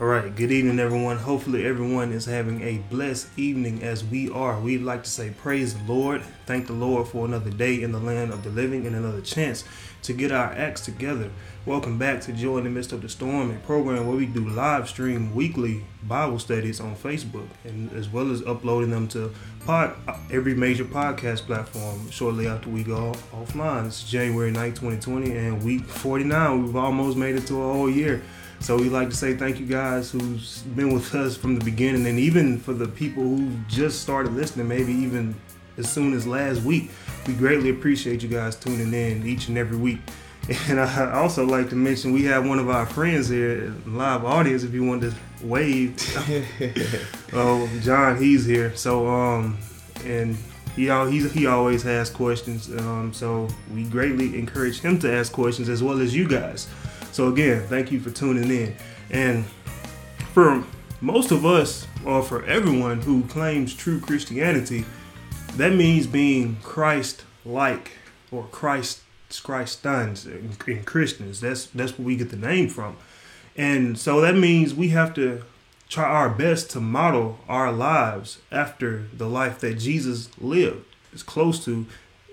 All right, good evening, everyone. Hopefully, everyone is having a blessed evening as we are. We'd like to say, Praise the Lord. Thank the Lord for another day in the land of the living and another chance to get our acts together. Welcome back to Joy in the Midst of the Storm, a program where we do live stream weekly Bible studies on Facebook, and as well as uploading them to pod, every major podcast platform shortly after we go offline. It's January 9th, 2020, and week 49. We've almost made it to a whole year. So we'd like to say thank you guys who's been with us from the beginning, and even for the people who just started listening, maybe even as soon as last week. We greatly appreciate you guys tuning in each and every week. And I also like to mention we have one of our friends here, live audience. If you want to wave, oh John, he's here. So um, and he he's, he always has questions. Um, so we greatly encourage him to ask questions as well as you guys. So again, thank you for tuning in. And for most of us, or for everyone who claims true Christianity, that means being Christ-like or Christ Christians in Christians. That's that's where we get the name from. And so that means we have to try our best to model our lives after the life that Jesus lived as close to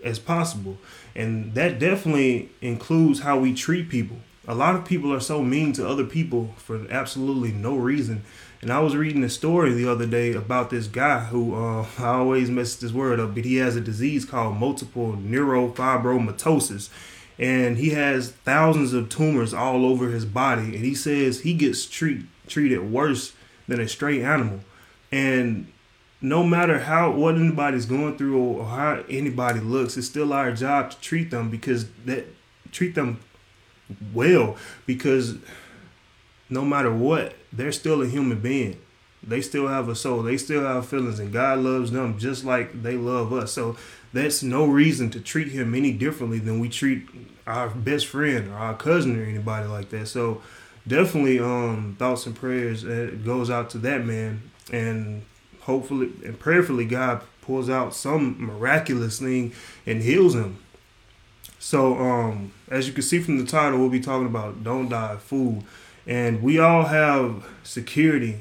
as possible. And that definitely includes how we treat people a lot of people are so mean to other people for absolutely no reason. And I was reading a story the other day about this guy who uh, I always mess this word up, but he has a disease called multiple neurofibromatosis. And he has thousands of tumors all over his body. And he says he gets treat, treated worse than a stray animal. And no matter how what anybody's going through or how anybody looks, it's still our job to treat them because that treat them well because no matter what, they're still a human being. They still have a soul. They still have feelings, and God loves them just like they love us. So that's no reason to treat him any differently than we treat our best friend or our cousin or anybody like that. So definitely, um, thoughts and prayers uh, goes out to that man, and hopefully and prayerfully, God pulls out some miraculous thing and heals him so, um, as you can see from the title, we'll be talking about don't die fool. and we all have security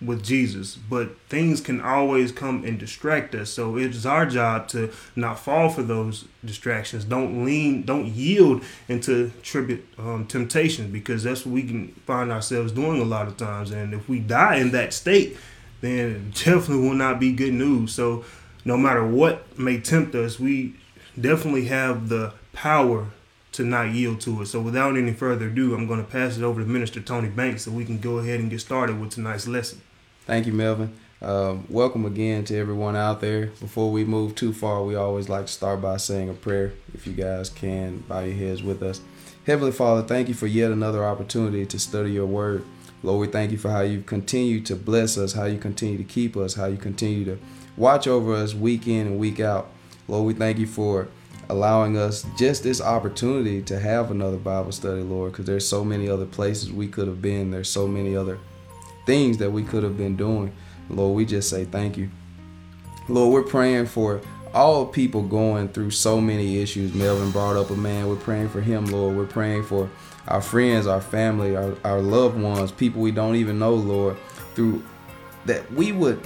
with Jesus, but things can always come and distract us. So it's our job to not fall for those distractions. Don't lean, don't yield into tribute um, temptation because that's what we can find ourselves doing a lot of times. And if we die in that state, then it definitely will not be good news. So no matter what may tempt us, we definitely have the power to not yield to it. So without any further ado, I'm going to pass it over to Minister Tony Banks so we can go ahead and get started with tonight's lesson. Thank you, Melvin. Um, welcome again to everyone out there. Before we move too far, we always like to start by saying a prayer. If you guys can, bow your heads with us. Heavenly Father, thank you for yet another opportunity to study your word. Lord, we thank you for how you continue to bless us, how you continue to keep us, how you continue to watch over us week in and week out. Lord, we thank you for allowing us just this opportunity to have another Bible study, Lord, because there's so many other places we could have been. There's so many other things that we could have been doing. Lord, we just say thank you. Lord, we're praying for all people going through so many issues. Melvin brought up a man. We're praying for him, Lord. We're praying for our friends, our family, our, our loved ones, people we don't even know, Lord, through that we would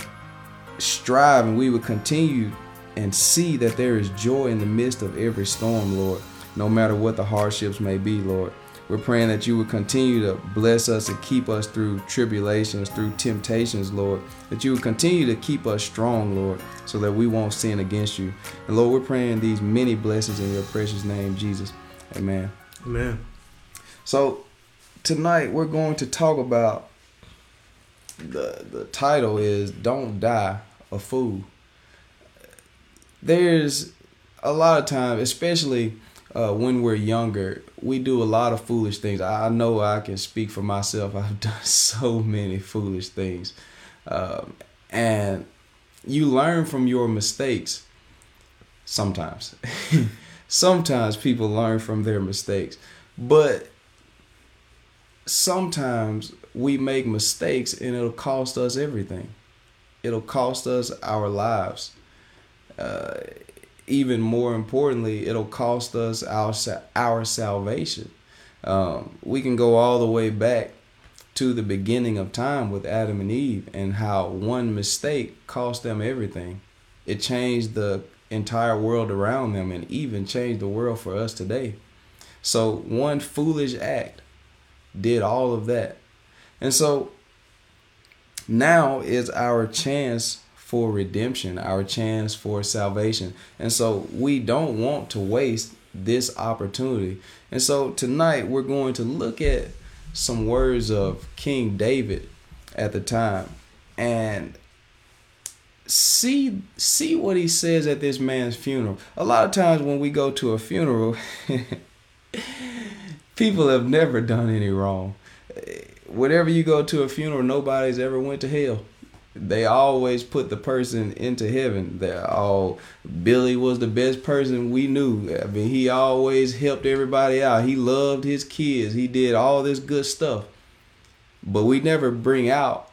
strive and we would continue and see that there is joy in the midst of every storm, Lord, no matter what the hardships may be, Lord. We're praying that you would continue to bless us and keep us through tribulations, through temptations, Lord. That you would continue to keep us strong, Lord, so that we won't sin against you. And Lord, we're praying these many blessings in your precious name, Jesus. Amen. Amen. So tonight we're going to talk about the the title is Don't Die a Fool there's a lot of time, especially uh, when we're younger, we do a lot of foolish things. I know I can speak for myself. I've done so many foolish things. Um, and you learn from your mistakes sometimes. sometimes people learn from their mistakes. But sometimes we make mistakes and it'll cost us everything. It'll cost us our lives uh, even more importantly, it'll cost us our our salvation. Um, we can go all the way back to the beginning of time with Adam and Eve and how one mistake cost them everything. It changed the entire world around them and even changed the world for us today. So one foolish act did all of that. And so now is our chance for redemption, our chance for salvation. And so we don't want to waste this opportunity. And so tonight we're going to look at some words of King David at the time and see see what he says at this man's funeral. A lot of times when we go to a funeral, people have never done any wrong. Whenever you go to a funeral, nobody's ever went to hell. They always put the person into heaven. They're all Billy was the best person we knew. I mean, he always helped everybody out. He loved his kids. He did all this good stuff. But we never bring out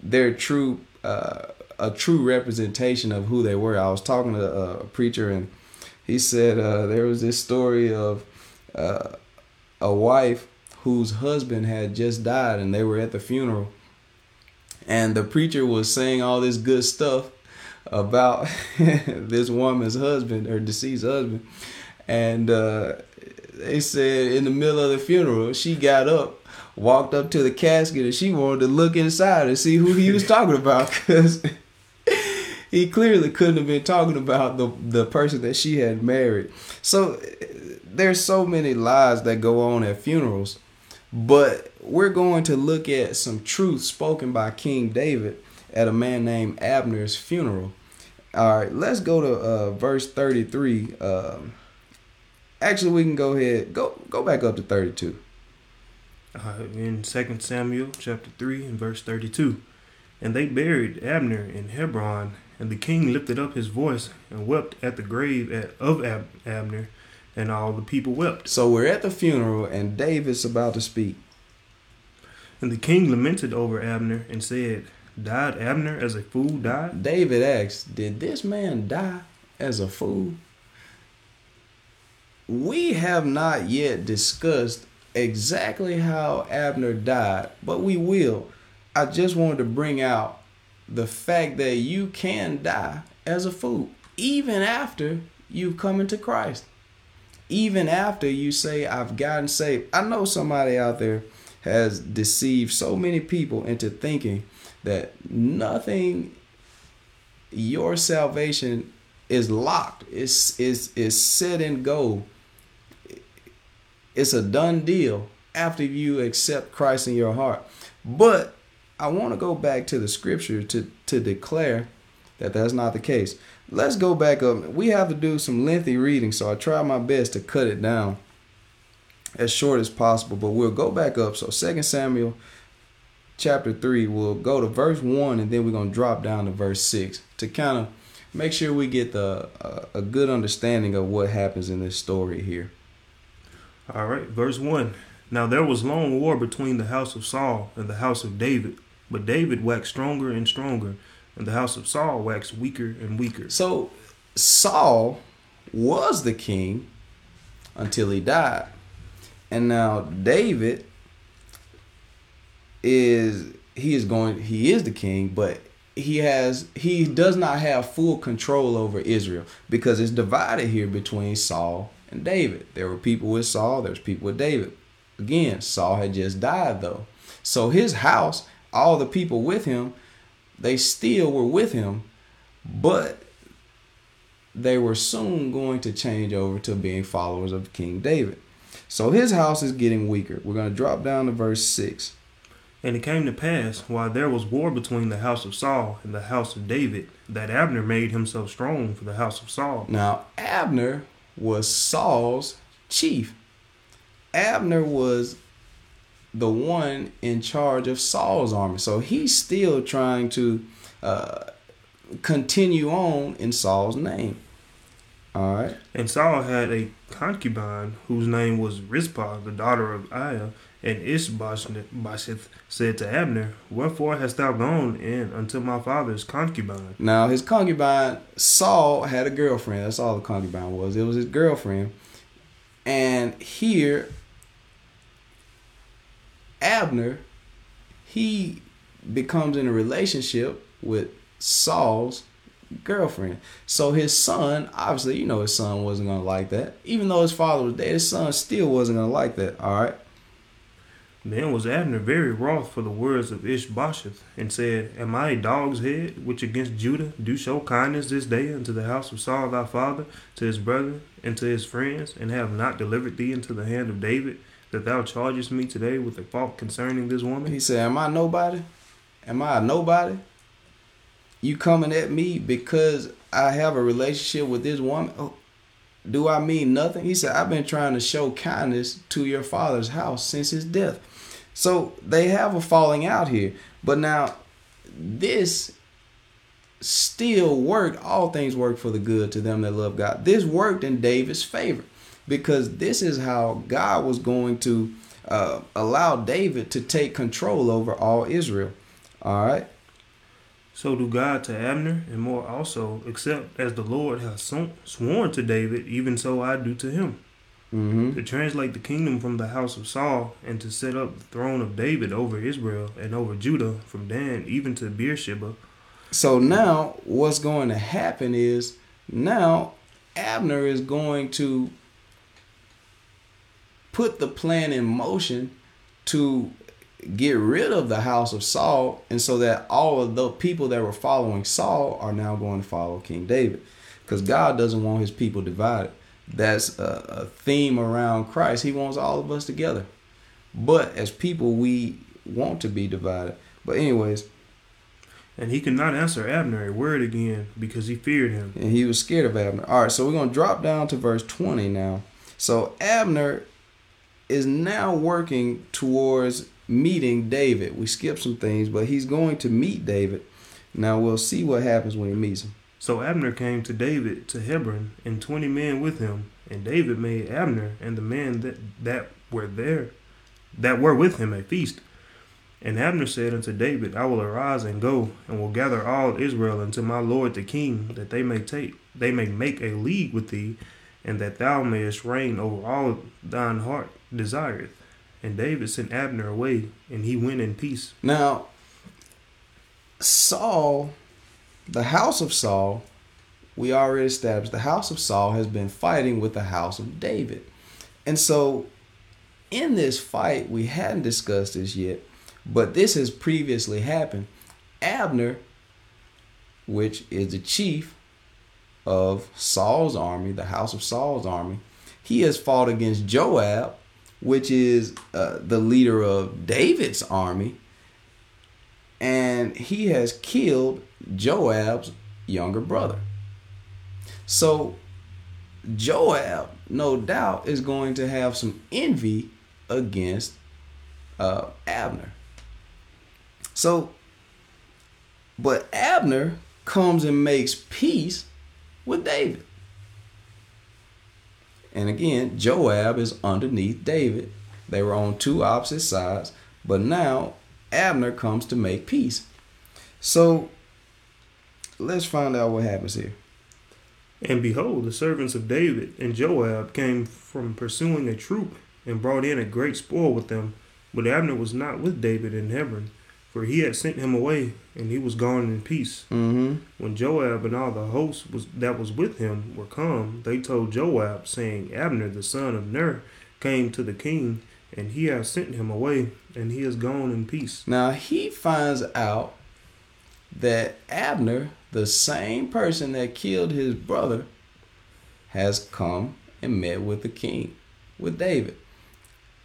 their true uh, a true representation of who they were. I was talking to a preacher and he said uh, there was this story of uh, a wife whose husband had just died and they were at the funeral and the preacher was saying all this good stuff about this woman's husband her deceased husband. And uh, they said in the middle of the funeral she got up walked up to the casket and she wanted to look inside and see who he was talking about because he clearly couldn't have been talking about the the person that she had married. So there's so many lies that go on at funerals but we're going to look at some truth spoken by King David at a man named Abner's funeral. All right, let's go to uh, verse 33. Um, actually, we can go ahead, go go back up to 32. Uh, in 2 Samuel chapter 3 and verse 32. And they buried Abner in Hebron, and the king lifted up his voice and wept at the grave at, of Ab- Abner and all the people wept. So we're at the funeral, and David's about to speak. And the king lamented over Abner and said, Died Abner as a fool died? David asked, Did this man die as a fool? We have not yet discussed exactly how Abner died, but we will. I just wanted to bring out the fact that you can die as a fool, even after you've come into Christ even after you say I've gotten saved. I know somebody out there has deceived so many people into thinking that nothing your salvation is locked. It's is is set and go It's a done deal after you accept Christ in your heart. But I want to go back to the scripture to to declare that that's not the case let's go back up. We have to do some lengthy reading, so I try my best to cut it down as short as possible. But we'll go back up. So Second Samuel chapter 3, we'll go to verse 1 and then we're going to drop down to verse 6 to kind of make sure we get the uh, a good understanding of what happens in this story here. All right, verse 1. Now there was long war between the house of Saul and the house of David, but David waxed stronger and stronger and the house of Saul waxed weaker and weaker. So Saul was the king until he died. And now David is he is going he is the king, but he has he does not have full control over Israel because it's divided here between Saul and David. There were people with Saul, there's people with David. Again, Saul had just died though. So his house, all the people with him they still were with him, but they were soon going to change over to being followers of King David. So his house is getting weaker. We're going to drop down to verse 6. And it came to pass, while there was war between the house of Saul and the house of David, that Abner made himself strong for the house of Saul. Now, Abner was Saul's chief. Abner was the one in charge of Saul's army. So he's still trying to uh, continue on in Saul's name. All right. And Saul had a concubine whose name was Rizpah, the daughter of Aiah. And Ishbosheth said to Abner, Wherefore hast thou gone in unto my father's concubine? Now his concubine, Saul had a girlfriend. That's all the concubine was. It was his girlfriend. And here Abner he becomes in a relationship with Saul's girlfriend. So his son, obviously, you know his son wasn't gonna like that. Even though his father was dead, his son still wasn't gonna like that. All right. Then was Abner very wroth for the words of Ishbosheth, and said, Am I a dog's head, which against Judah do show kindness this day unto the house of Saul thy father, to his brother, and to his friends, and have not delivered thee into the hand of David, that thou chargest me today with a fault concerning this woman? He said, Am I nobody? Am I a nobody? You coming at me because I have a relationship with this woman? Oh, do I mean nothing? He said, I've been trying to show kindness to your father's house since his death. So they have a falling out here. But now, this still worked. All things work for the good to them that love God. This worked in David's favor because this is how God was going to uh, allow David to take control over all Israel. All right. So do God to Abner, and more also, except as the Lord has sworn to David, even so I do to him. Mm-hmm. To translate the kingdom from the house of Saul, and to set up the throne of David over Israel and over Judah, from Dan even to Beersheba. So now, what's going to happen is now Abner is going to put the plan in motion to get rid of the house of Saul, and so that all of the people that were following Saul are now going to follow King David, because God doesn't want His people divided. That's a, a, theme around Christ. He wants all of us together, but as people, we want to be divided. But anyways, and he could not answer Abner a word again because he feared him, and he was scared of Abner. All right, so we're gonna drop down to verse twenty now. So Abner is now working towards meeting David. We skipped some things, but he's going to meet David. Now we'll see what happens when he meets him. So Abner came to David to Hebron, and twenty men with him. And David made Abner and the men that, that were there, that were with him, a feast. And Abner said unto David, I will arise and go, and will gather all Israel unto my lord the king, that they may take, they may make a league with thee, and that thou mayest reign over all thine heart desireth. And David sent Abner away, and he went in peace. Now, Saul, the house of Saul, we already established the house of Saul has been fighting with the house of David. And so, in this fight, we hadn't discussed this yet, but this has previously happened. Abner, which is the chief of Saul's army, the house of Saul's army, he has fought against Joab, which is uh, the leader of David's army, and he has killed Joab's younger brother. So Joab, no doubt, is going to have some envy against uh, Abner. So, but Abner comes and makes peace with David. And again, Joab is underneath David. They were on two opposite sides, but now Abner comes to make peace. So let's find out what happens here. And behold, the servants of David and Joab came from pursuing a troop and brought in a great spoil with them. But Abner was not with David in Hebron, for he had sent him away, and he was gone in peace. Mm-hmm. When Joab and all the host was that was with him were come, they told Joab, saying, Abner the son of Ner came to the king, and he has sent him away, and he is gone in peace. Now he finds out that Abner, the same person that killed his brother, has come and met with the king, with David.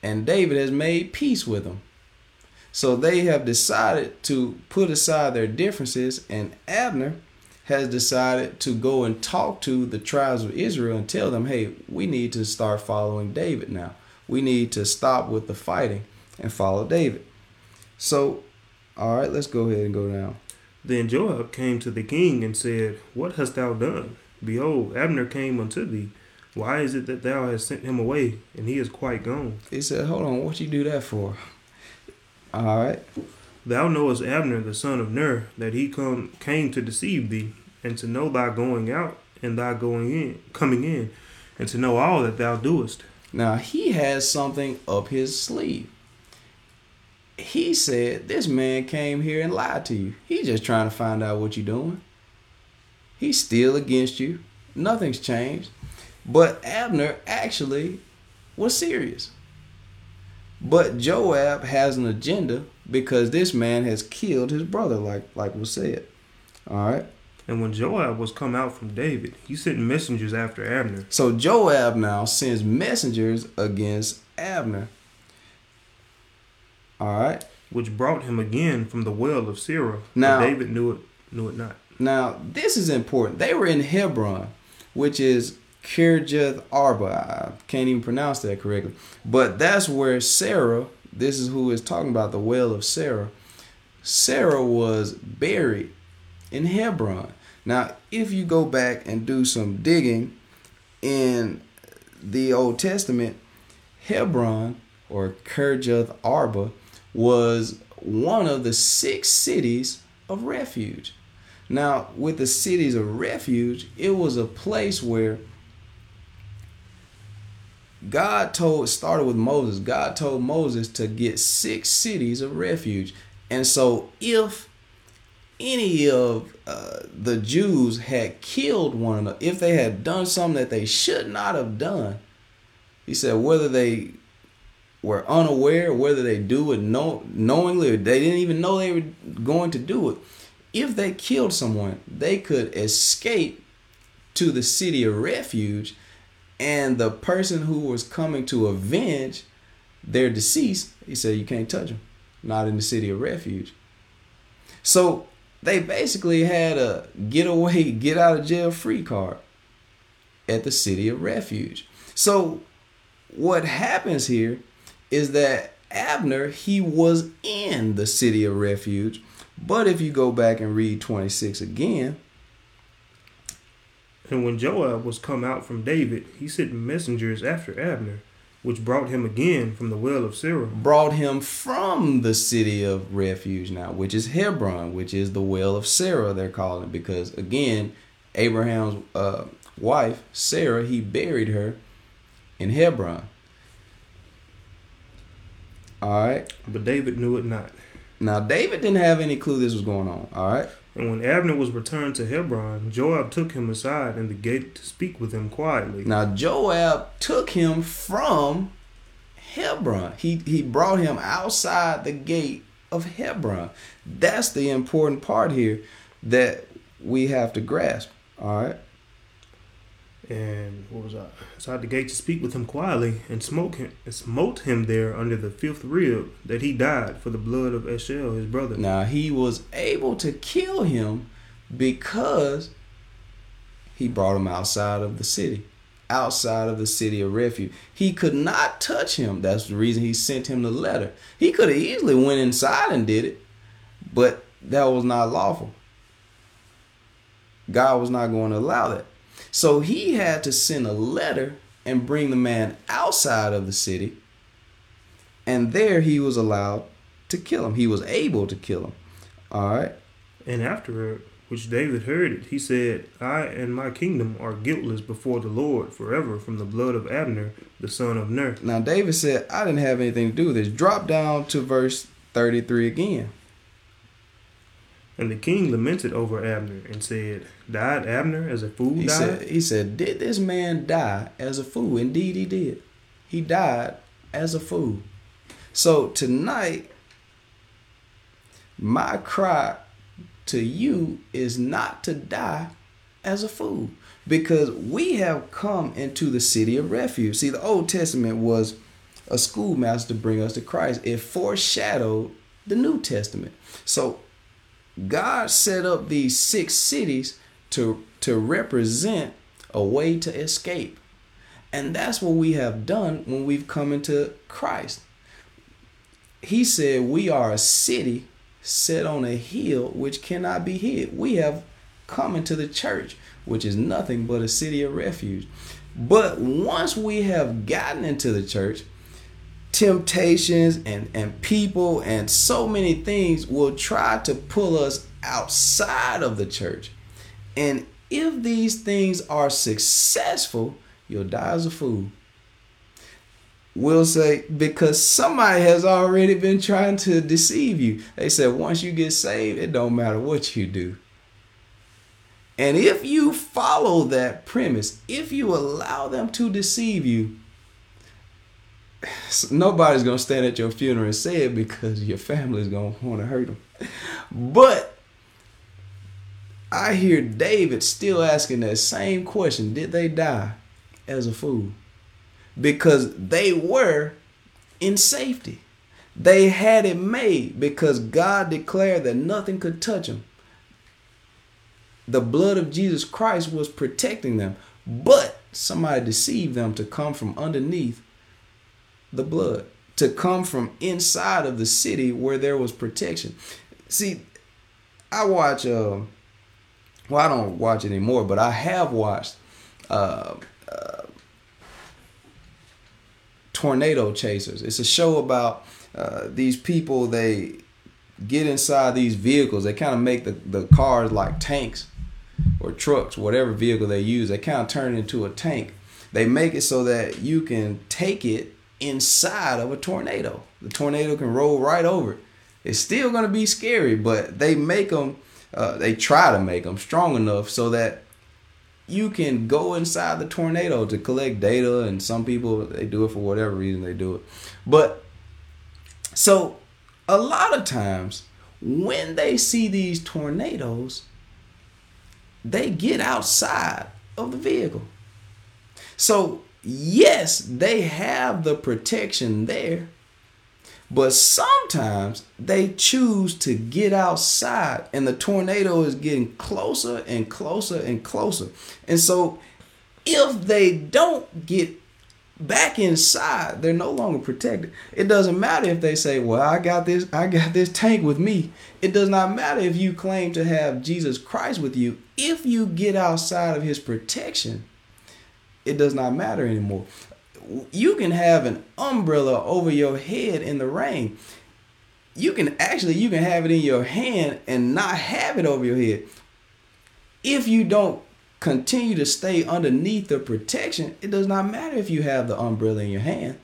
And David has made peace with him. So they have decided to put aside their differences, and Abner has decided to go and talk to the tribes of Israel and tell them, hey, we need to start following David now. We need to stop with the fighting and follow David. So, all right, let's go ahead and go down. Then Joab came to the king and said, What hast thou done? Behold, Abner came unto thee. Why is it that thou hast sent him away, and he is quite gone? He said, Hold on, what you do that for? All right. Thou knowest Abner the son of Ner, that he come came to deceive thee, and to know thy going out and thy going in, coming in, and to know all that thou doest. Now he has something up his sleeve. he said, This man came here and lied to you. He's just trying to find out what you're doing. He's still against you. Nothing's changed. But Abner actually was serious. But Joab has an agenda because this man has killed his brother, like like was said. All right. And when Joab was come out from David, he sent messengers after Abner. So Joab now sends messengers against Abner. All right. Which brought him again from the well of Sirah. Now David knew it knew it not. Now this is important. They were in Hebron, which is Kirjath Arba. I can't even pronounce that correctly. But that's where Sarah, this is who is talking about the well of Sarah. Sarah was buried in Hebron. Now, if you go back and do some digging in the Old Testament, Hebron or Kirjath Arba was one of the six cities of refuge. Now, with the cities of refuge, it was a place where God told started with Moses. God told Moses to get six cities of refuge. And so if any of uh, the Jews had killed one another, if they had done something that they should not have done, he said whether they were unaware, whether they do it know, knowingly or they didn't even know they were going to do it, if they killed someone, they could escape to the city of refuge and the person who was coming to avenge their decease, he said, You can't touch them, not in the city of refuge. So they basically had a get away, get out of jail free card at the city of refuge. So what happens here is that Abner, he was in the city of refuge. But if you go back and read 26 again, and when Joab was come out from David, he sent messengers after Abner, which brought him again from the well of Sarah. Brought him from the city of refuge now, which is Hebron, which is the well of Sarah, they're calling it, because again, Abraham's uh, wife, Sarah, he buried her in Hebron. All right. But David knew it not. Now, David didn't have any clue this was going on. All right. And when Abner was returned to Hebron, Joab took him aside in the gate to speak with him quietly. Now Joab took him from Hebron. He he brought him outside the gate of Hebron. That's the important part here that we have to grasp. All right. And what was I? Outside the gate to speak with him quietly, and smote him, and smote him there under the fifth rib, that he died for the blood of Eshel his brother. Now he was able to kill him because he brought him outside of the city, outside of the city of refuge. He could not touch him. That's the reason he sent him the letter. He could have easily went inside and did it, but that was not lawful. God was not going to allow that. So he had to send a letter and bring the man outside of the city. And there he was allowed to kill him. He was able to kill him. All right. And afterward, which David heard it, he said, I and my kingdom are guiltless before the Lord forever from the blood of Abner, the son of Ner. Now David said, I didn't have anything to do with this. Drop down to verse 33 again. And the king lamented over Abner and said, Died Abner as a fool he died? Said, he said, Did this man die as a fool? Indeed, he did. He died as a fool. So tonight, my cry to you is not to die as a fool because we have come into the city of refuge. See, the Old Testament was a schoolmaster to bring us to Christ, it foreshadowed the New Testament. So God set up these six cities to to represent a way to escape. And that's what we have done when we've come into Christ. He said we are a city set on a hill which cannot be hid. We have come into the church, which is nothing but a city of refuge. But once we have gotten into the church, temptations and, and people and so many things will try to pull us outside of the church. And if these things are successful, you'll die as a fool. We'll say because somebody has already been trying to deceive you. They said once you get saved, it don't matter what you do. And if you follow that premise, if you allow them to deceive you, nobody's to stand at your funeral and say it because your family's to want to hurt them. But I hear David still asking that same question Did they die as a fool? Because they were in safety. They had it made because God declared that nothing could touch them the blood of Jesus Christ was protecting them, but somebody deceived them to come from underneath the blood, to come from inside of the city where there was protection. See, I watch, uh, well, I don't watch anymore, but I have watched uh, uh, Tornado Chasers. It's a show about uh, these people, they get inside these vehicles, they kind of make the, the cars like tanks or trucks, whatever vehicle they use, they kind of turn it into a tank. They make it so that you can take it inside of a tornado. The tornado can roll right over. It's still going to be scary, but they make them, uh, they try to make them strong enough so that you can go inside the tornado to collect data. And some people, they do it for whatever reason they do it. But so a lot of times when they see these tornadoes, they get outside of the vehicle. So, yes, they have the protection there, but sometimes they choose to get outside, and the tornado is getting closer and closer and closer. And so, if they don't get back inside they're no longer protected. It doesn't matter if they say well i got this i got this tank with me. It does not matter if you claim to have jesus christ with you. If you get outside of his protection it does not matter anymore you can have an umbrella over your head in the rain you can actually you can have it in your hand and not have it over your head if you don't continue to stay underneath the protection, it does not matter if you have the umbrella in your hand.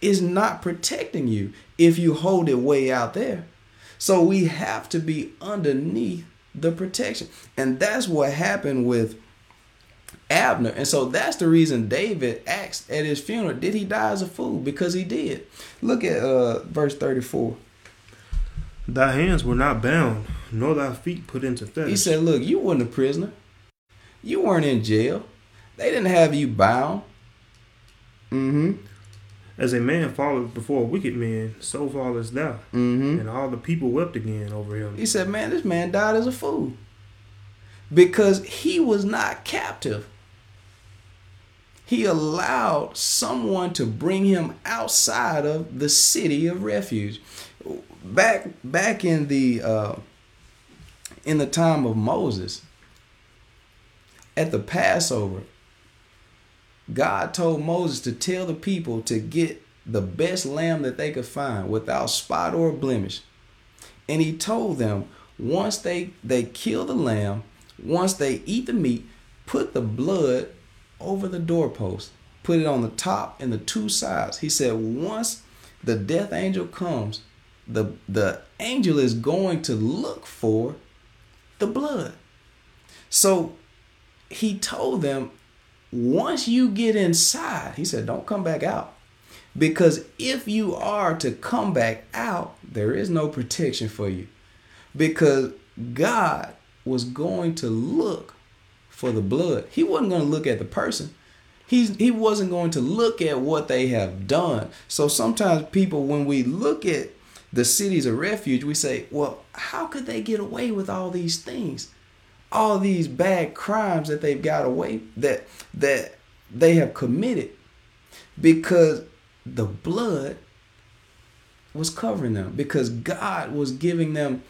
It's not protecting you if you hold it way out there. So we have to be underneath the protection. And that's what happened with Abner. And so that's the reason David asked at his funeral, did he die as a fool? Because he did. Look at uh, verse 34. Thy hands were not bound, nor thy feet put into fetters. He said, Look, you weren't a prisoner. You weren't in jail. They didn't have you bound. Mm-hmm. As a man falleth before a wicked men, so fallest thou. Mm-hmm. And all the people wept again over him. He said, Man, this man died as a fool. Because he was not captive. He allowed someone to bring him outside of the city of refuge. Back back in the uh, in the time of Moses, at the Passover, God told Moses to tell the people to get the best lamb that they could find without spot or blemish. And he told them once they they kill the lamb, once they eat the meat, put the blood over the doorpost. Put it on the top and the two sides. He said once the death angel comes, the the angel is going to look for the blood. So he told them, once you get inside, he said, don't come back out. Because if you are to come back out, there is no protection for you. Because God was going to look for the blood. He wasn't going to look at the person. He's, he wasn't going to look at what they have done. So sometimes people, when we look at the cities of refuge, we say, well, how could they get away with all these things? all these bad crimes that they've got away that that they have committed because the blood was covering them because God was giving them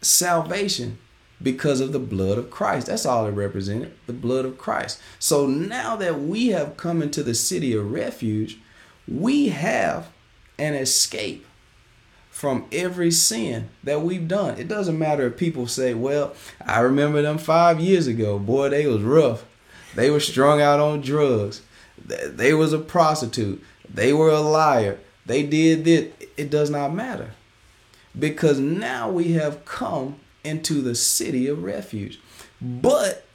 salvation because of the blood of Christ. That's all it represented, the blood of Christ. So now that we have come into the city of refuge, we have an escape from every sin that we've done. It doesn't matter if people say, "Well, I remember them 5 years ago. Boy, they was rough. They were strung out on drugs. They was a prostitute. They were a liar. They did this. It does not matter. Because now we have come into the city of refuge. But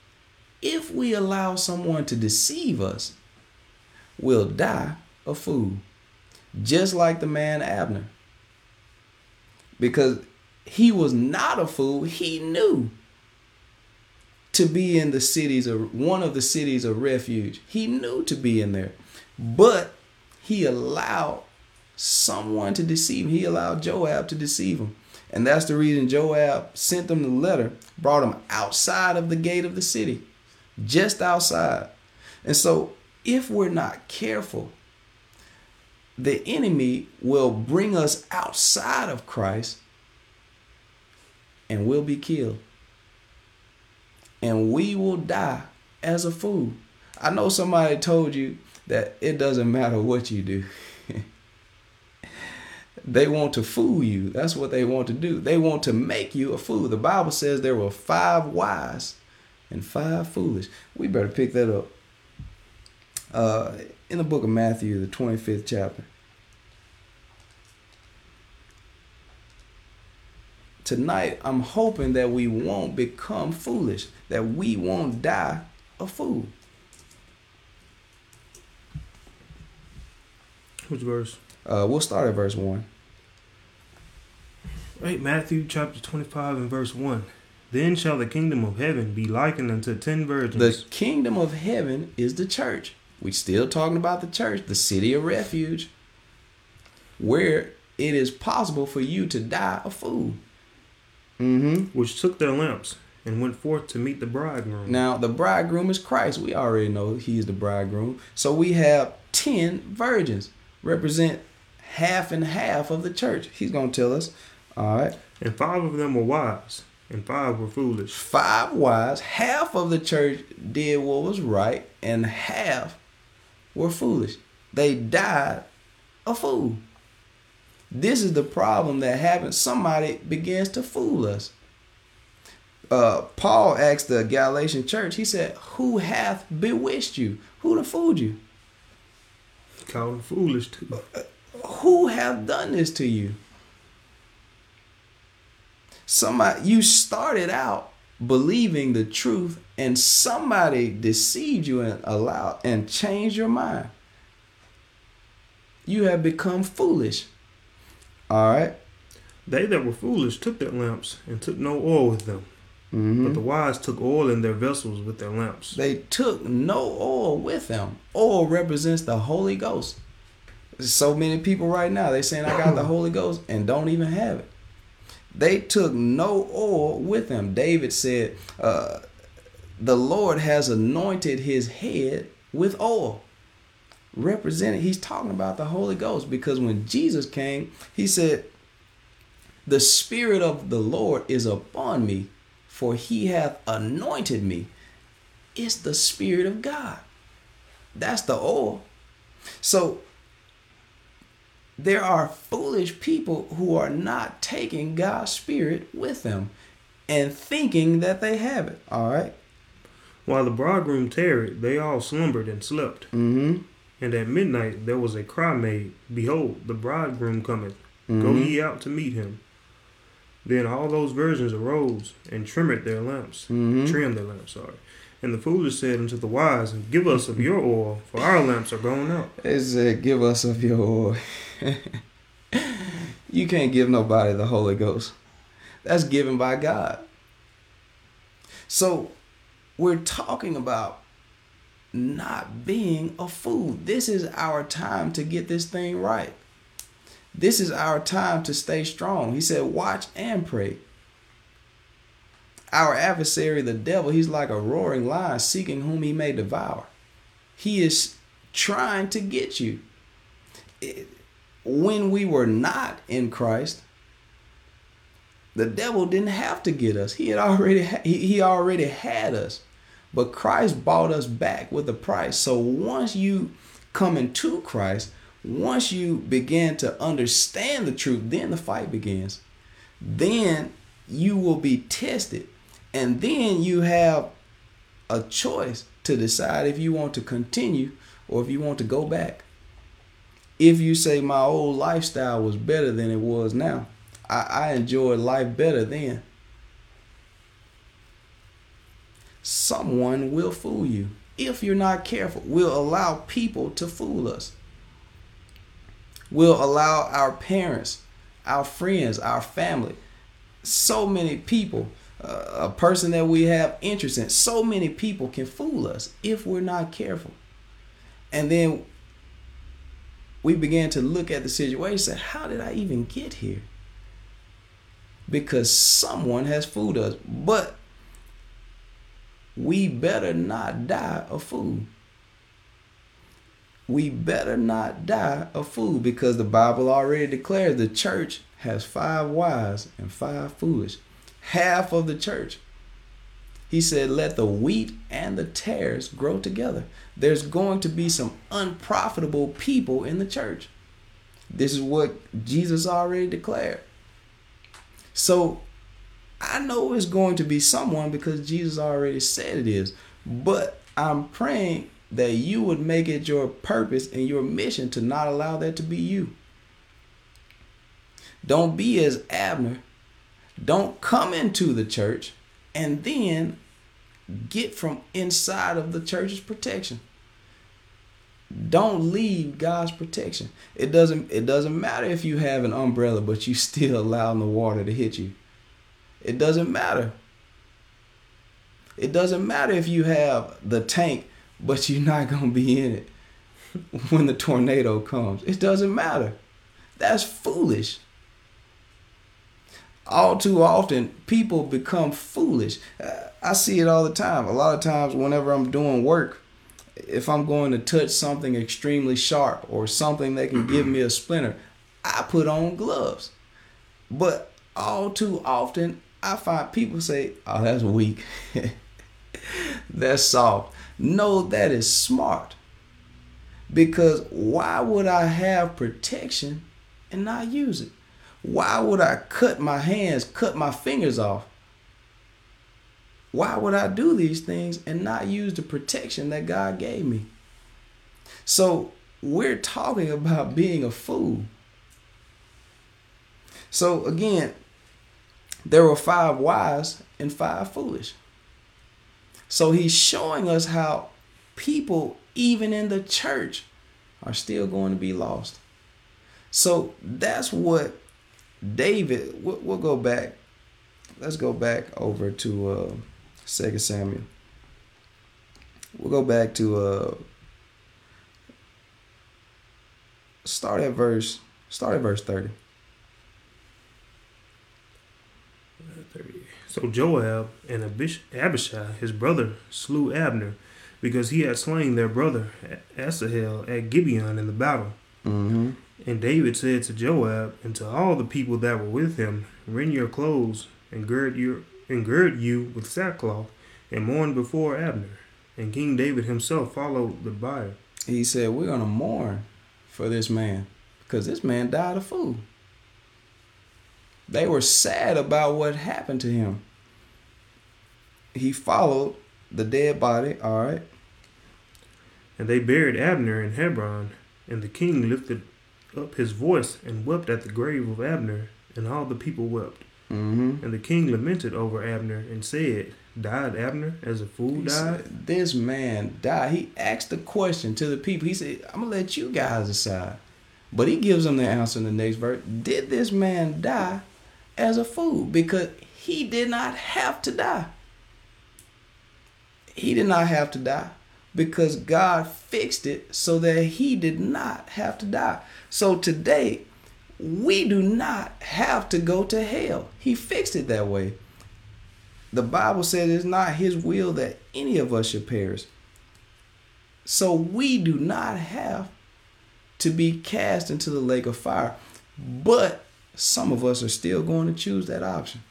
if we allow someone to deceive us, we'll die a fool. Just like the man Abner. Because he was not a fool, he knew to be in the cities of one of the cities of refuge. He knew to be in there. But he allowed someone to deceive him. He allowed Joab to deceive him. And that's the reason Joab sent them the letter, brought them outside of the gate of the city, just outside. And so, if we're not careful, the enemy will bring us outside of Christ and we'll be killed. And we will die as a fool. I know somebody told you that it doesn't matter what you do. they want to fool you. That's what they want to do. They want to make you a fool. The Bible says there were five wise and five foolish. We better pick that up. Uh, in the book of Matthew, the 25th chapter. Tonight, I'm hoping that we won't become foolish, that we won't die a fool. Which verse? Uh, we'll start at verse 1. Right, Matthew chapter 25 and verse 1. Then shall the kingdom of heaven be likened unto ten virgins. The kingdom of heaven is the church. We still talking about the church, the city of refuge, where it is possible for you to die a fool. Mm-hmm. Which took their lamps and went forth to meet the bridegroom. Now, the bridegroom is Christ. We already know he is the bridegroom. So we have 10 virgins represent half and half of the church. He's going to tell us. All right. And five of them were wise, and five were foolish. Five wise. Half of the church did what was right, and half were foolish. They died a fool. This is the problem that happens. Somebody begins to fool us. Uh, Paul asked the Galatian church, he said, Who hath bewitched you? Who done fooled you? Called them foolish too. Who have done this to you? Somebody you started out believing the truth and somebody deceived you and allowed and changed your mind. You have become foolish. All right. They that were foolish took their lamps and took no oil with them. Mm-hmm. But the wise took oil in their vessels with their lamps. They took no oil with them. Oil represents the Holy Ghost. So many people right now, they saying I got the Holy Ghost and don't even have it. They took no oil with them. David said, uh, the Lord has anointed his head with oil. Represented, he's talking about the Holy Ghost because when Jesus came, he said, The Spirit of the Lord is upon me for he hath anointed me. It's the Spirit of God. That's the oil. So there are foolish people who are not taking God's Spirit with them and thinking that they have it. All right. While the bridegroom tarried, they all slumbered and slept. Mm-hmm. And at midnight there was a cry made, Behold, the bridegroom cometh. Mm-hmm. Go ye out to meet him. Then all those virgins arose and trimmed their lamps, mm-hmm. trimmed their lamps, sorry. And the foolish said unto the wise, Give us of your oil, for our lamps are going out. They said, Give us of your oil. you can't give nobody the Holy Ghost. That's given by God. So we're talking about not being a fool. This is our time to get this thing right. This is our time to stay strong. He said, Watch and pray. Our adversary, the devil, he's like a roaring lion seeking whom he may devour. He is trying to get you. When we were not in Christ, the devil didn't have to get us. He had already he already had us. But Christ bought us back with a price. So once you come into Christ, once you begin to understand the truth, then the fight begins. Then you will be tested. And then you have a choice to decide if you want to continue or if you want to go back. If you say my old lifestyle was better than it was now, I, I enjoyed life better then. Someone will fool you if you're not careful. We'll allow people to fool us. We'll allow our parents, our friends, our family, so many people, uh, a person that we have interest in, so many people can fool us if we're not careful. And then we began to look at the situation and say, How did I even get here? Because someone has fooled us. But we better not die a fool. We better not die a fool because the Bible already declares the church has five wise and five foolish. Half of the church. He said, Let the wheat and the tares grow together. There's going to be some unprofitable people in the church. This is what Jesus already declared. So I know it's going to be someone because Jesus already said it is. But I'm praying that you would make it your purpose and your mission to not allow that to be you. Don't be as Abner. Don't come into the church and then get from inside of the church's protection. Don't leave God's protection. It doesn't it doesn't matter if you have an umbrella but you still allowing the water to hit you. It doesn't matter. It doesn't matter if you have the tank, but you're not going to be in it when the tornado comes. It doesn't matter. That's foolish. All too often, people become foolish. Uh, I see it all the time. A lot of times, whenever I'm doing work, if I'm going to touch something extremely sharp or something that can give me a splinter, I put on gloves. But all too often, I find people say, "Oh, that's weak. that's soft." No, that is smart. Because why would I have protection and not use it? Why would I cut my hands, cut my fingers off? Why would I do these things and not use the protection that God gave me? So, we're talking about being a fool. So, again, there were five wise and five foolish. So he's showing us how people, even in the church, are still going to be lost. So that's what David, we'll, we'll go back. Let's go back over to uh, 2 Samuel. We'll go back to uh, start at verse start at verse 30. So Joab and Abishai, his brother, slew Abner because he had slain their brother Asahel at Gibeon in the battle. Mm-hmm. And David said to Joab and to all the people that were with him, Rend your clothes and gird your and gird you with sackcloth and mourn before Abner. And King David himself followed the bier. He said, We're gonna mourn for this man because this man died a fool. They were sad about what happened to him. He followed the dead body, all right. And they buried Abner in Hebron, and the king lifted up his voice and wept at the grave of Abner, and all the people wept. Mm-hmm. And the king lamented over Abner and said, Died Abner as a fool He died? said, this man died. He asked the question to the people. He said, I'm going to let you guys decide. But he gives them the answer in the next verse. Did this man die as a fool? Because he did not have to die. He did not have to die because God fixed it so that he did not have to die. So today, we do not have to go to hell. He fixed it that way. The Bible says it's not his will that any of us should perish. So we do not have to be cast into the lake of fire. But some of us are still going to choose that option.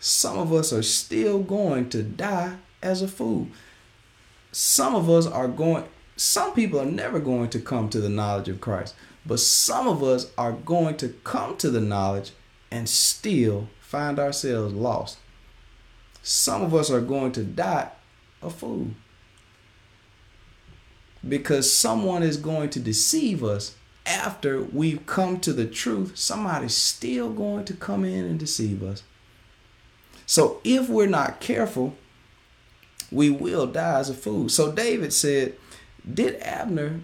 Some of us are still going to die as a fool. Some of us are going, some people are never going to come to the knowledge of Christ, but some of us are going to come to the knowledge and still find ourselves lost. Some of us are going to die a fool. because someone is going to deceive us after we've come to the truth. Somebody's still going to come in and deceive us. So if we're not careful, we will die as a fool. So David said, Did Abner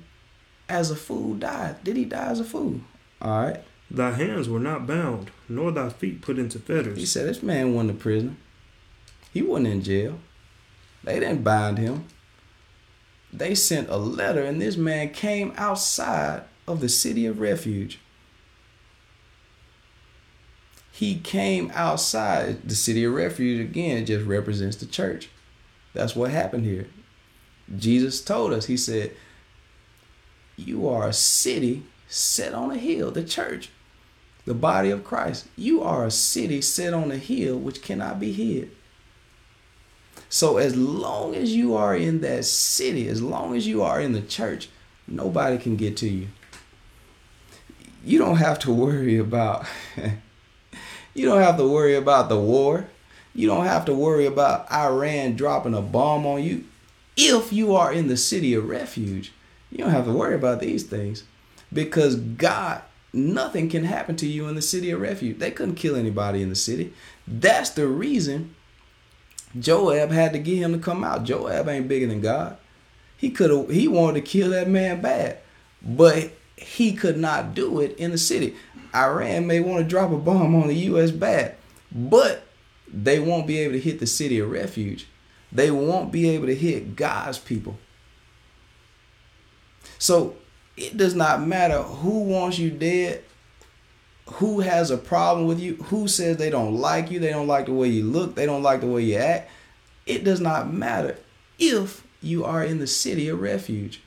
as a fool die? Did he die as a fool? All right. Thy hands were not bound, nor thy feet put into fetters. He said, This man wasn't a prisoner. He wasn't in jail. They didn't bind him. They sent a letter, and this man came outside of the city of refuge. He came outside the city of refuge again, just represents the church. That's what happened here. Jesus told us, He said, You are a city set on a hill, the church, the body of Christ. You are a city set on a hill which cannot be hid. So, as long as you are in that city, as long as you are in the church, nobody can get to you. You don't have to worry about. you don't have to worry about the war. You don't have to worry about Iran dropping a bomb on you. If you are in the city of refuge, you don't have to worry about these things because God, nothing can happen to you in the city of refuge. They couldn't kill anybody in the city. That's the reason Joab had to get him to come out. Joab ain't bigger than God. He could have he wanted to kill that man bad, but he could not do it in the city. Iran may want to drop a bomb on the US bad, but they won't be able to hit the city of refuge. They won't be able to hit God's people. So it does not matter who wants you dead, who has a problem with you, who says they don't like you, they don't like the way you look, they don't like the way you act. It does not matter if you are in the city of refuge.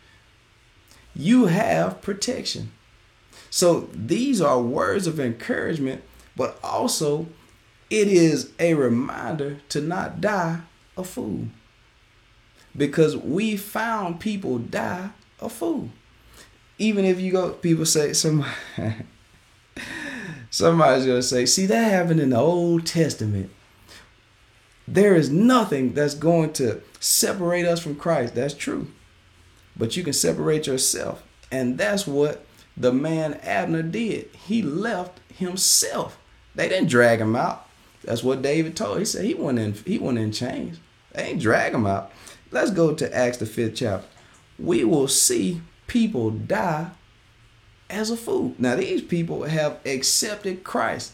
You have protection. So these are words of encouragement, but also it is a reminder to not die a fool. Because we found people die a fool even if you go, people say somebody, somebody's gonna say, see that happened in the Old Testament. There is nothing that's going to separate us from Christ. That's true, but you can separate yourself, and that's what the man Abner did. He left himself. They didn't drag him out. That's what David told. He said he went in. He went in chains. They ain't drag him out. Let's go to Acts the fifth chapter. We will see people die as a fool. Now, these people have accepted Christ,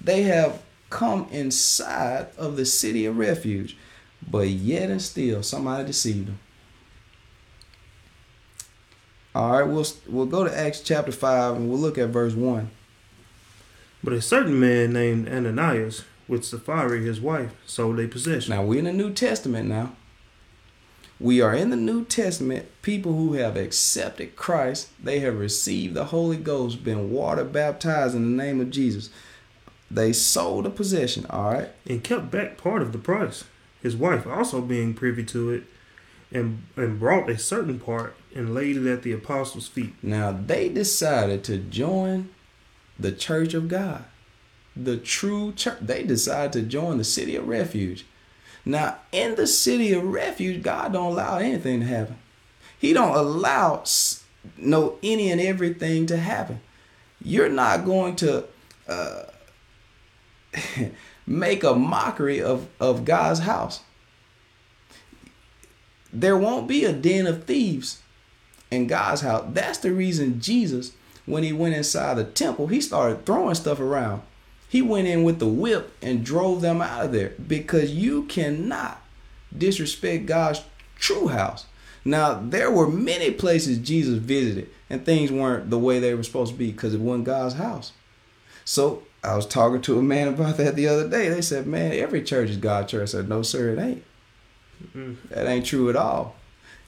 they have come inside of the city of refuge, but yet and still somebody deceived them. All right, we'll we'll go to Acts chapter five and we'll look at verse one. But a certain man named Ananias, with Sapphira his wife, sold a possession. Now we're in the New Testament now. We are in the New Testament, people who have accepted Christ, they have received the Holy Ghost, been water baptized in the name of Jesus. They sold a possession, all right? And kept back part of the price. His wife also being privy to it, and, and brought a certain part and laid it at the apostles' feet. Now they decided to join the church of God, the true church. They decide to join the city of refuge. Now, in the city of refuge, God don't allow anything to happen. He don't allow no any and everything to happen. You're not going to uh, make a mockery of, of God's house. There won't be a den of thieves in God's house. That's the reason Jesus, when he went inside the temple, he started throwing stuff around. He went in with the whip and drove them out of there because you cannot disrespect God's true house. Now, there were many places Jesus visited and things weren't the way they were supposed to be because it wasn't God's house. So I was talking to a man about that the other day. They said, Man, every church is God's church. I said, No, sir, it ain't. Mm-hmm. That ain't true at all.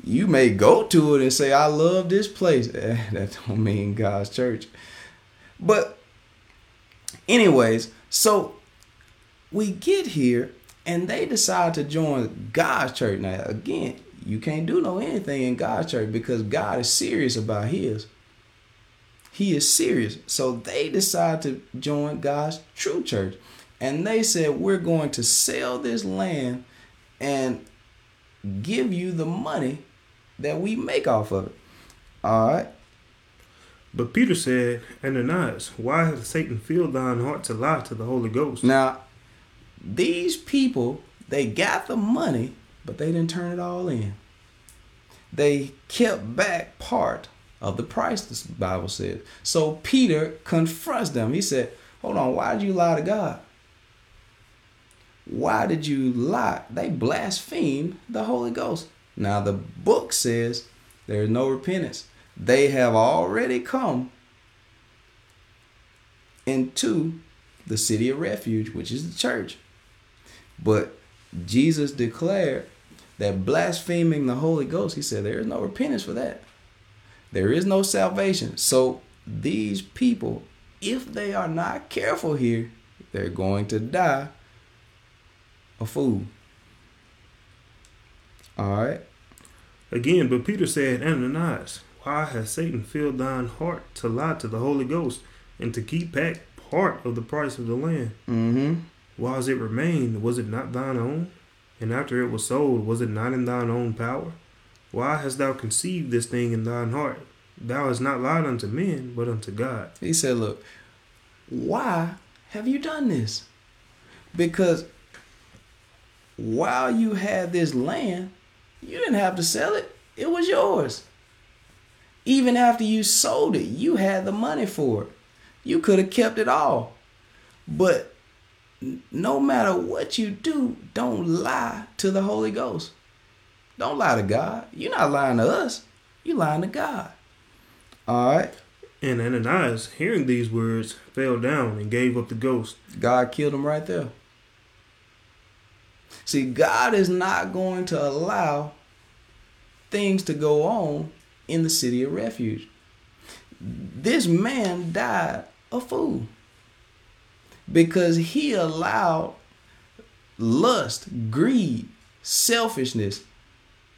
You may go to it and say, I love this place. That don't mean God's church. But Anyways, so we get here and they decide to join God's church. Now, again, you can't do no anything in God's church because God is serious about his. He is serious. So they decide to join God's true church. And they said, We're going to sell this land and give you the money that we make off of it. All right. But Peter said, Ananias, why hath Satan filled thine heart to lie to the Holy Ghost? Now, these people, they got the money, but they didn't turn it all in. They kept back part of the price, the Bible says. So Peter confronts them. He said, Hold on, why did you lie to God? Why did you lie? They blasphemed the Holy Ghost. Now, the book says there is no repentance. They have already come into the city of refuge, which is the church. But Jesus declared that blaspheming the Holy Ghost, he said, there is no repentance for that. There is no salvation. So these people, if they are not careful here, they're going to die a fool. All right. Again, but Peter said, Ananias, why has Satan filled thine heart to lie to the Holy Ghost and to keep back part of the price of the land? Mm-hmm. Whilst it remained, was it not thine own? And after it was sold, was it not in thine own power? Why hast thou conceived this thing in thine heart? Thou hast not lied unto men, but unto God. He said, Look, why have you done this? Because while you had this land, you didn't have to sell it, it was yours. Even after you sold it, you had the money for it. You could have kept it all. But no matter what you do, don't lie to the Holy Ghost. Don't lie to God. You're not lying to us. You're lying to God. All right. And Ananias, hearing these words, fell down and gave up the ghost. God killed him right there. See, God is not going to allow things to go on in the city of refuge. This man died a fool because he allowed lust, greed, selfishness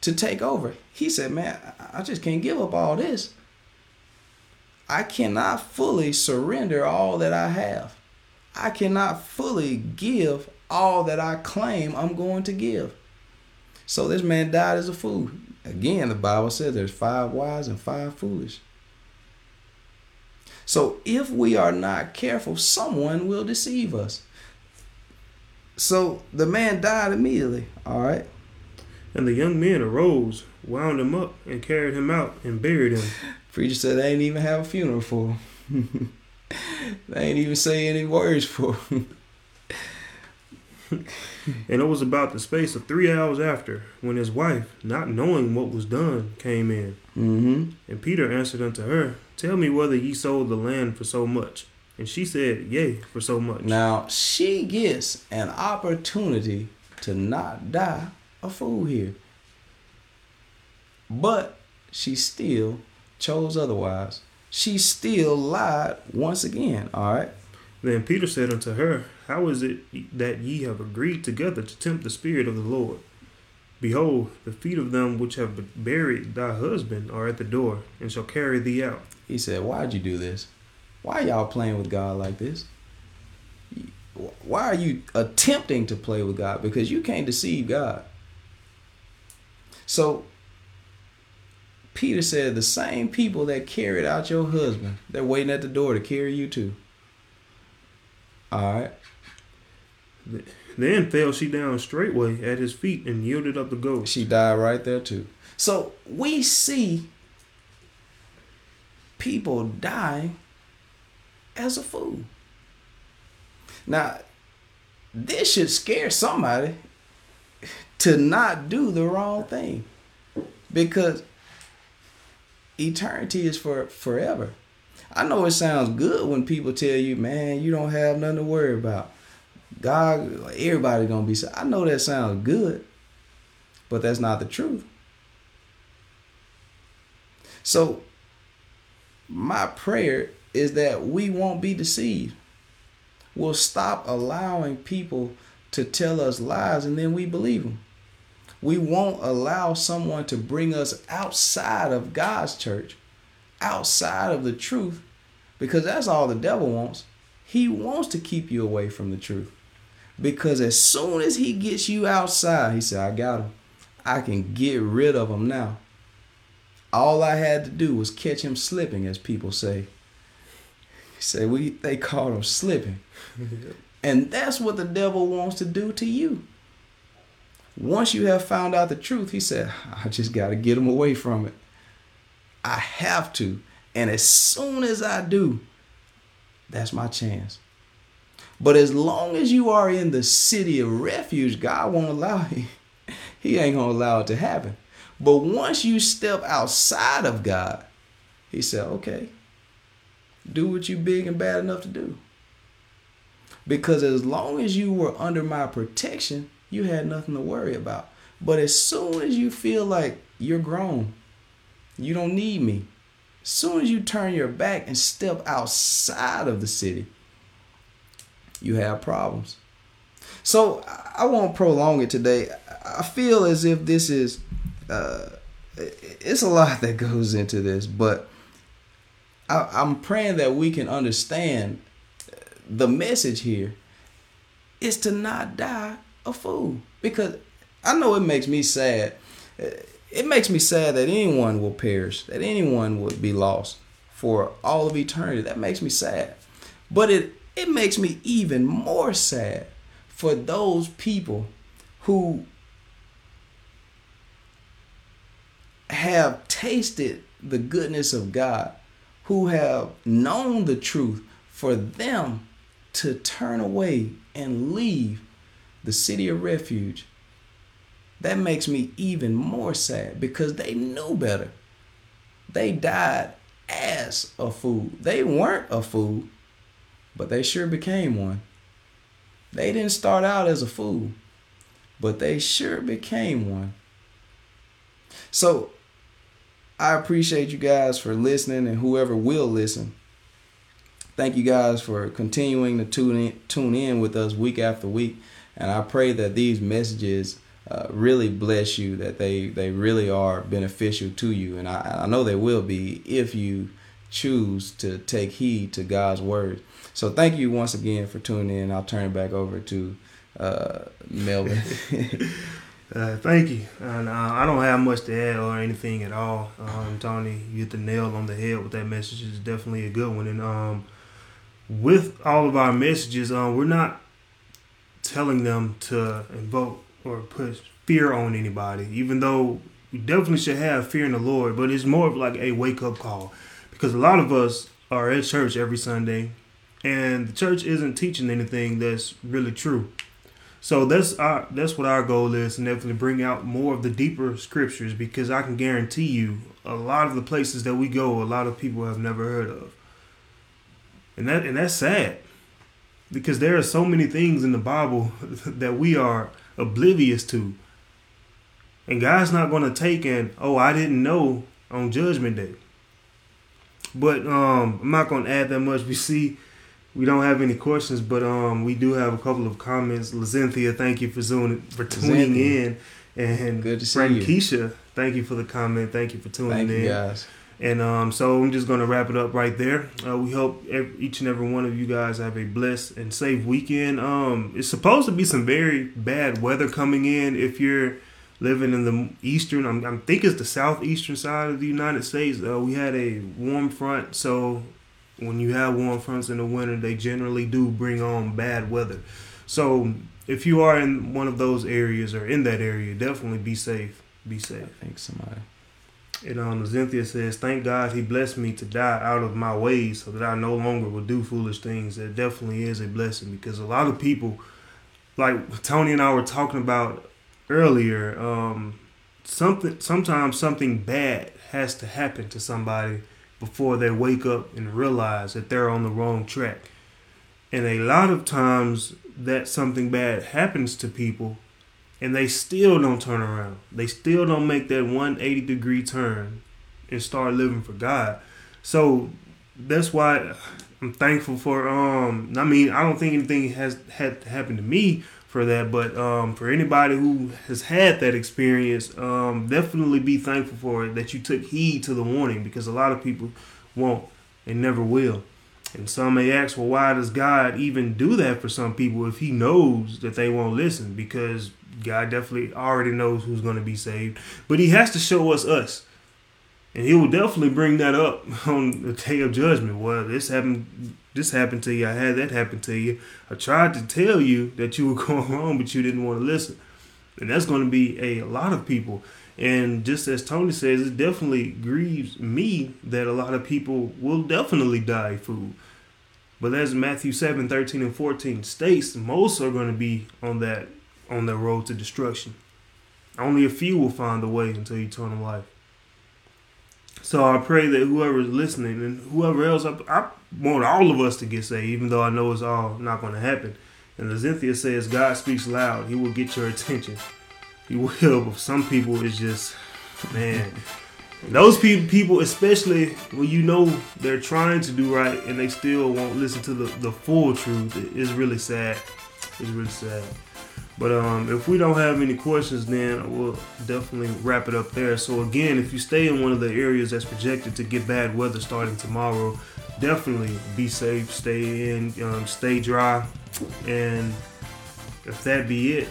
to take over. He said, Man, I just can't give up all this. I cannot fully surrender all that I have. I cannot fully give all that I claim I'm going to give. So this man died as a fool. Again, the Bible says there's five wise and five foolish. So if we are not careful, someone will deceive us. So the man died immediately. All right. And the young men arose, wound him up, and carried him out and buried him. Preacher said they ain't even have a funeral for him. they ain't even say any words for him. and it was about the space of three hours after when his wife, not knowing what was done, came in. Mm-hmm. And Peter answered unto her, Tell me whether ye sold the land for so much. And she said, Yea, for so much. Now she gets an opportunity to not die a fool here. But she still chose otherwise. She still lied once again. All right. Then Peter said unto her, How is it that ye have agreed together to tempt the Spirit of the Lord? Behold, the feet of them which have buried thy husband are at the door, and shall carry thee out. He said, Why'd you do this? Why y'all playing with God like this? Why are you attempting to play with God? Because you can't deceive God. So Peter said, The same people that carried out your husband, they're waiting at the door to carry you too. All right. Then fell she down straightway at his feet and yielded up the ghost. She died right there too. So we see people die as a fool. Now, this should scare somebody to not do the wrong thing because eternity is for forever. I know it sounds good when people tell you, man, you don't have nothing to worry about. God, everybody gonna be. I know that sounds good, but that's not the truth. So, my prayer is that we won't be deceived. We'll stop allowing people to tell us lies and then we believe them. We won't allow someone to bring us outside of God's church, outside of the truth, because that's all the devil wants. He wants to keep you away from the truth. Because as soon as he gets you outside, he said, I got him. I can get rid of him now. All I had to do was catch him slipping, as people say. He said we they called him slipping. and that's what the devil wants to do to you. Once you have found out the truth, he said, I just got to get him away from it. I have to. And as soon as I do, that's my chance. But as long as you are in the city of refuge, God won't allow you. He ain't to allow it to happen. But once you step outside of God, He said, okay, do what you big and bad enough to do. Because as long as you were under my protection, you had nothing to worry about. But as soon as you feel like you're grown, you don't need me. As soon as you turn your back and step outside of the city, you have problems. So I won't prolong it today. I feel as if this is, uh, it's a lot that goes into this, but I, I'm praying that we can understand the message here is to not die a fool. Because I know it makes me sad. It makes me sad that anyone will perish, that anyone would be lost for all of eternity. That makes me sad. But it it makes me even more sad for those people who have tasted the goodness of God, who have known the truth, for them to turn away and leave the city of refuge. That makes me even more sad because they knew better. They died as a fool. They weren't a fool, but they sure became one. They didn't start out as a fool, but they sure became one. So I appreciate you guys for listening and whoever will listen. Thank you guys for continuing to tune in, tune in with us week after week. And I pray that these messages uh, really bless you, that they, they really are beneficial to you. And I, I know they will be if you choose to take heed to God's word. So thank you once again for tuning in. I'll turn it back over to uh, Melvin. uh, thank you. And uh, I don't have much to add or anything at all. Um, Tony, you hit the nail on the head with that message. It's definitely a good one. And um, with all of our messages, um, we're not telling them to invoke or put fear on anybody, even though we definitely should have fear in the Lord. But it's more of like a wake up call because a lot of us are at church every Sunday and the church isn't teaching anything that's really true. So that's our that's what our goal is, and definitely bring out more of the deeper scriptures because I can guarantee you a lot of the places that we go, a lot of people have never heard of, and that and that's sad because there are so many things in the Bible that we are oblivious to, and God's not going to take and oh I didn't know on Judgment Day. But um, I'm not going to add that much. We see we don't have any questions, but um, we do have a couple of comments. Lazenthia, thank you for zooming, for tuning in, and good to see friend you. Keisha, thank you for the comment. Thank you for tuning Thank in. guys. And um, so I'm just going to wrap it up right there. Uh, we hope ev each and every one of you guys have a blessed and safe weekend. Um, it's supposed to be some very bad weather coming in if you're living in the eastern. I'm, I think it's the southeastern side of the United States. Uh, we had a warm front, so when you have warm fronts in the winter, they generally do bring on bad weather. So if you are in one of those areas or in that area, definitely be safe. Be safe. Thanks, somebody. And um, Zenthia says, "Thank God He blessed me to die out of my ways, so that I no longer will do foolish things." That definitely is a blessing because a lot of people, like Tony and I were talking about earlier, um, something sometimes something bad has to happen to somebody before they wake up and realize that they're on the wrong track. And a lot of times that something bad happens to people and they still don't turn around. They still don't make that 180 degree turn and start living for God. So that's why I'm thankful for um I mean, I don't think anything has had to happen to me for that, but um for anybody who has had that experience, um definitely be thankful for it that you took heed to the warning because a lot of people won't and never will. And some may ask, well, why does God even do that for some people if He knows that they won't listen? Because God definitely already knows who's going to be saved. But He has to show us us. And he will definitely bring that up on the day of judgment. Well, this happened this happened to you, I had that happen to you. I tried to tell you that you were going wrong, but you didn't want to listen. And that's going to be a, lot of people. And just as Tony says, it definitely grieves me that a lot of people will definitely die food. But as Matthew 7, 13 and 14 states, most are going to be on that on their road to destruction. Only a few will find the way into eternal life. So I pray that whoever is listening and whoever else, I, I want all of us to get saved, even though I know it's all not going to happen. And as Cynthia says, God speaks loud. He will get your attention. He will, but some people it's just, man. Those people, people, especially when you know they're trying to do right and they still won't listen to the, the full truth, it's really sad. It's really sad. But um, if we don't have any questions, then we'll definitely wrap it up there. So again, if you stay in one of the areas that's projected to get bad weather starting tomorrow, definitely be safe, stay in, um, stay dry, and if that be it,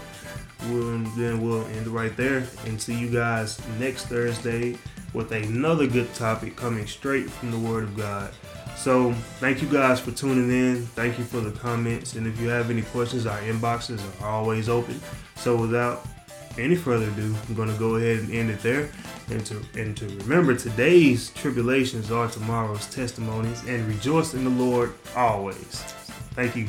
we'll, then we'll end right there and see you guys next Thursday with another good topic coming straight from the Word of God. So, thank you guys for tuning in. Thank you for the comments. And if you have any questions, our inboxes are always open. So, without any further ado, I'm going to go ahead and end it there. And to, and to remember, today's tribulations are tomorrow's testimonies. And rejoice in the Lord always. Thank you.